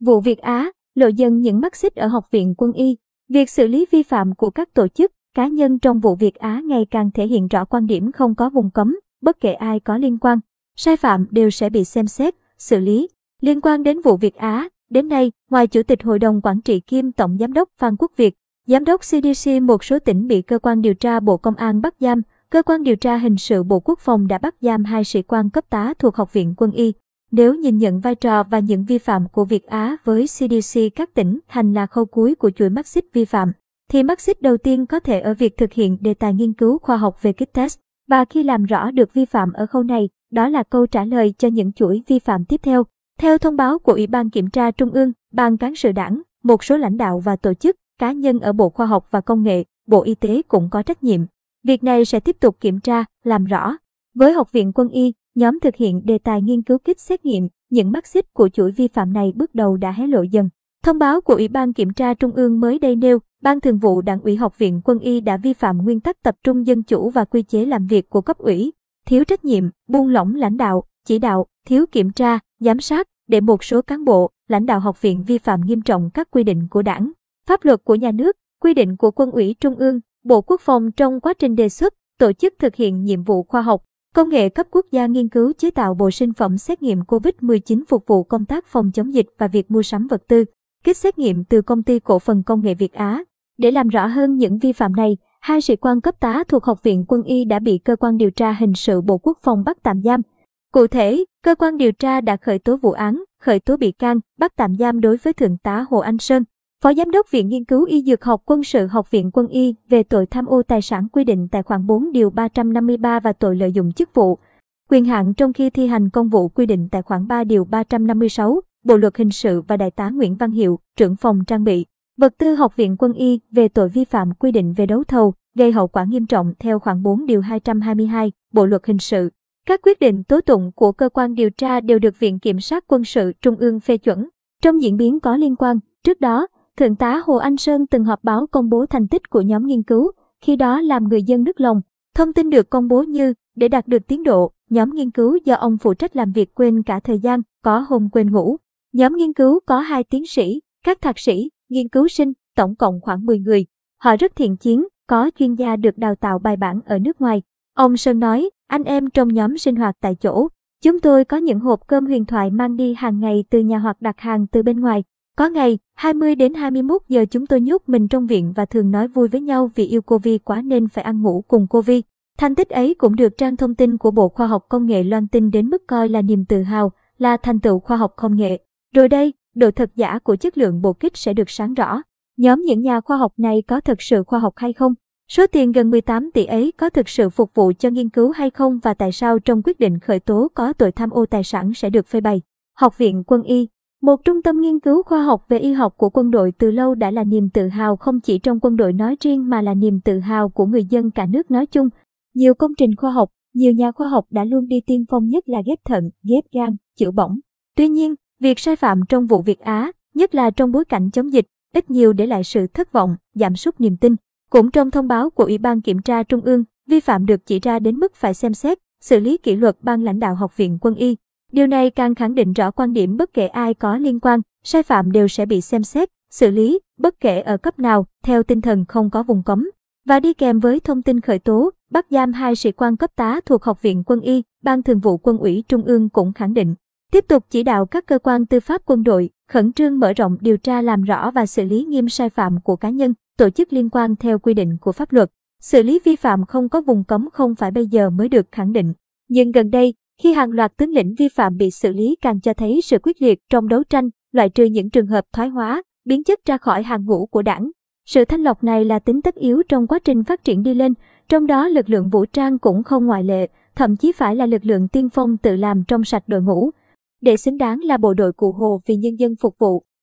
Vụ Việt Á, lộ dần những mắt xích ở Học viện Quân y. Việc xử lý vi phạm của các tổ chức, cá nhân trong vụ Việt Á ngày càng thể hiện rõ quan điểm không có vùng cấm, bất kể ai có liên quan. Sai phạm đều sẽ bị xem xét, xử lý. Liên quan đến vụ Việt Á, đến nay, ngoài Chủ tịch Hội đồng Quản trị kiêm Tổng Giám đốc Phan Quốc Việt, Giám đốc CDC một số tỉnh bị cơ quan điều tra Bộ Công an bắt giam, cơ quan điều tra hình sự Bộ Quốc phòng đã bắt giam hai sĩ quan cấp tá thuộc Học viện Quân y. Nếu nhìn nhận vai trò và những vi phạm của Việt Á với CDC các tỉnh thành là khâu cuối của chuỗi mắc xích vi phạm, thì mắc xích đầu tiên có thể ở việc thực hiện đề tài nghiên cứu khoa học về kit test. Và khi làm rõ được vi phạm ở khâu này, đó là câu trả lời cho những chuỗi vi phạm tiếp theo. Theo thông báo của Ủy ban Kiểm tra Trung ương, Ban Cán sự Đảng, một số lãnh đạo và tổ chức, cá nhân ở Bộ Khoa học và Công nghệ, Bộ Y tế cũng có trách nhiệm. Việc này sẽ tiếp tục kiểm tra, làm rõ. Với Học viện Quân y, nhóm thực hiện đề tài nghiên cứu kích xét nghiệm, những mắt xích của chuỗi vi phạm này bước đầu đã hé lộ dần. Thông báo của Ủy ban Kiểm tra Trung ương mới đây nêu, Ban Thường vụ Đảng ủy Học viện Quân y đã vi phạm nguyên tắc tập trung dân chủ và quy chế làm việc của cấp ủy, thiếu trách nhiệm, buông lỏng lãnh đạo, chỉ đạo, thiếu kiểm tra, giám sát, để một số cán bộ, lãnh đạo học viện vi phạm nghiêm trọng các quy định của đảng, pháp luật của nhà nước, quy định của quân ủy Trung ương, Bộ Quốc phòng trong quá trình đề xuất, tổ chức thực hiện nhiệm vụ khoa học, công nghệ cấp quốc gia nghiên cứu chế tạo bộ sinh phẩm xét nghiệm COVID-19 phục vụ công tác phòng chống dịch và việc mua sắm vật tư, kit xét nghiệm từ công ty cổ phần công nghệ Việt Á. Để làm rõ hơn những vi phạm này, hai sĩ quan cấp tá thuộc Học viện Quân y đã bị cơ quan điều tra hình sự Bộ Quốc phòng bắt tạm giam. Cụ thể, cơ quan điều tra đã khởi tố vụ án, khởi tố bị can, bắt tạm giam đối với Thượng tá Hồ Anh Sơn, Phó Giám đốc Viện Nghiên cứu Y Dược học Quân sự Học viện Quân y về tội tham ô tài sản quy định tại khoản 4 điều 353 và tội lợi dụng chức vụ, quyền hạn trong khi thi hành công vụ quy định tại khoản 3 điều 356, Bộ luật hình sự và Đại tá Nguyễn Văn Hiệu, trưởng phòng trang bị, vật tư Học viện Quân y về tội vi phạm quy định về đấu thầu, gây hậu quả nghiêm trọng theo khoản 4 điều 222, Bộ luật hình sự. Các quyết định tố tụng của cơ quan điều tra đều được Viện Kiểm sát Quân sự Trung ương phê chuẩn. Trong diễn biến có liên quan, trước đó, Thượng tá Hồ Anh Sơn từng họp báo công bố thành tích của nhóm nghiên cứu, khi đó làm người dân nức lòng. Thông tin được công bố như, để đạt được tiến độ, nhóm nghiên cứu do ông phụ trách làm việc quên cả thời gian, có hôm quên ngủ. Nhóm nghiên cứu có hai tiến sĩ, các thạc sĩ, nghiên cứu sinh, tổng cộng khoảng 10 người. Họ rất thiện chiến, có chuyên gia được đào tạo bài bản ở nước ngoài. Ông Sơn nói, anh em trong nhóm sinh hoạt tại chỗ. Chúng tôi có những hộp cơm huyền thoại mang đi hàng ngày từ nhà hoặc đặt hàng từ bên ngoài. Có ngày, 20 đến 21 giờ chúng tôi nhốt mình trong viện và thường nói vui với nhau vì yêu cô Vi quá nên phải ăn ngủ cùng cô Vi. Thành tích ấy cũng được trang thông tin của Bộ Khoa học Công nghệ loan tin đến mức coi là niềm tự hào, là thành tựu khoa học công nghệ. Rồi đây, độ thật giả của chất lượng bộ kích sẽ được sáng rõ. Nhóm những nhà khoa học này có thực sự khoa học hay không? Số tiền gần 18 tỷ ấy có thực sự phục vụ cho nghiên cứu hay không và tại sao trong quyết định khởi tố có tội tham ô tài sản sẽ được phơi bày? Học viện Quân y một trung tâm nghiên cứu khoa học về y học của quân đội từ lâu đã là niềm tự hào không chỉ trong quân đội nói riêng mà là niềm tự hào của người dân cả nước nói chung. Nhiều công trình khoa học, nhiều nhà khoa học đã luôn đi tiên phong nhất là ghép thận, ghép gan, chữa bỏng. Tuy nhiên, việc sai phạm trong vụ Việt Á, nhất là trong bối cảnh chống dịch, ít nhiều để lại sự thất vọng, giảm sút niềm tin. Cũng trong thông báo của Ủy ban Kiểm tra Trung ương, vi phạm được chỉ ra đến mức phải xem xét, xử lý kỷ luật ban lãnh đạo Học viện Quân y. Điều này càng khẳng định rõ quan điểm bất kể ai có liên quan, sai phạm đều sẽ bị xem xét, xử lý, bất kể ở cấp nào, theo tinh thần không có vùng cấm. Và đi kèm với thông tin khởi tố, bắt giam hai sĩ quan cấp tá thuộc Học viện Quân y, Ban Thường vụ Quân ủy Trung ương cũng khẳng định. Tiếp tục chỉ đạo các cơ quan tư pháp quân đội, khẩn trương mở rộng điều tra làm rõ và xử lý nghiêm sai phạm của cá nhân, tổ chức liên quan theo quy định của pháp luật. Xử lý vi phạm không có vùng cấm không phải bây giờ mới được khẳng định. Nhưng gần đây, khi hàng loạt tướng lĩnh vi phạm bị xử lý càng cho thấy sự quyết liệt trong đấu tranh, loại trừ những trường hợp thoái hóa, biến chất ra khỏi hàng ngũ của đảng. Sự thanh lọc này là tính tất yếu trong quá trình phát triển đi lên, trong đó lực lượng vũ trang cũng không ngoại lệ, thậm chí phải là lực lượng tiên phong tự làm trong sạch đội ngũ. Để xứng đáng là bộ đội cụ hồ vì nhân dân phục vụ,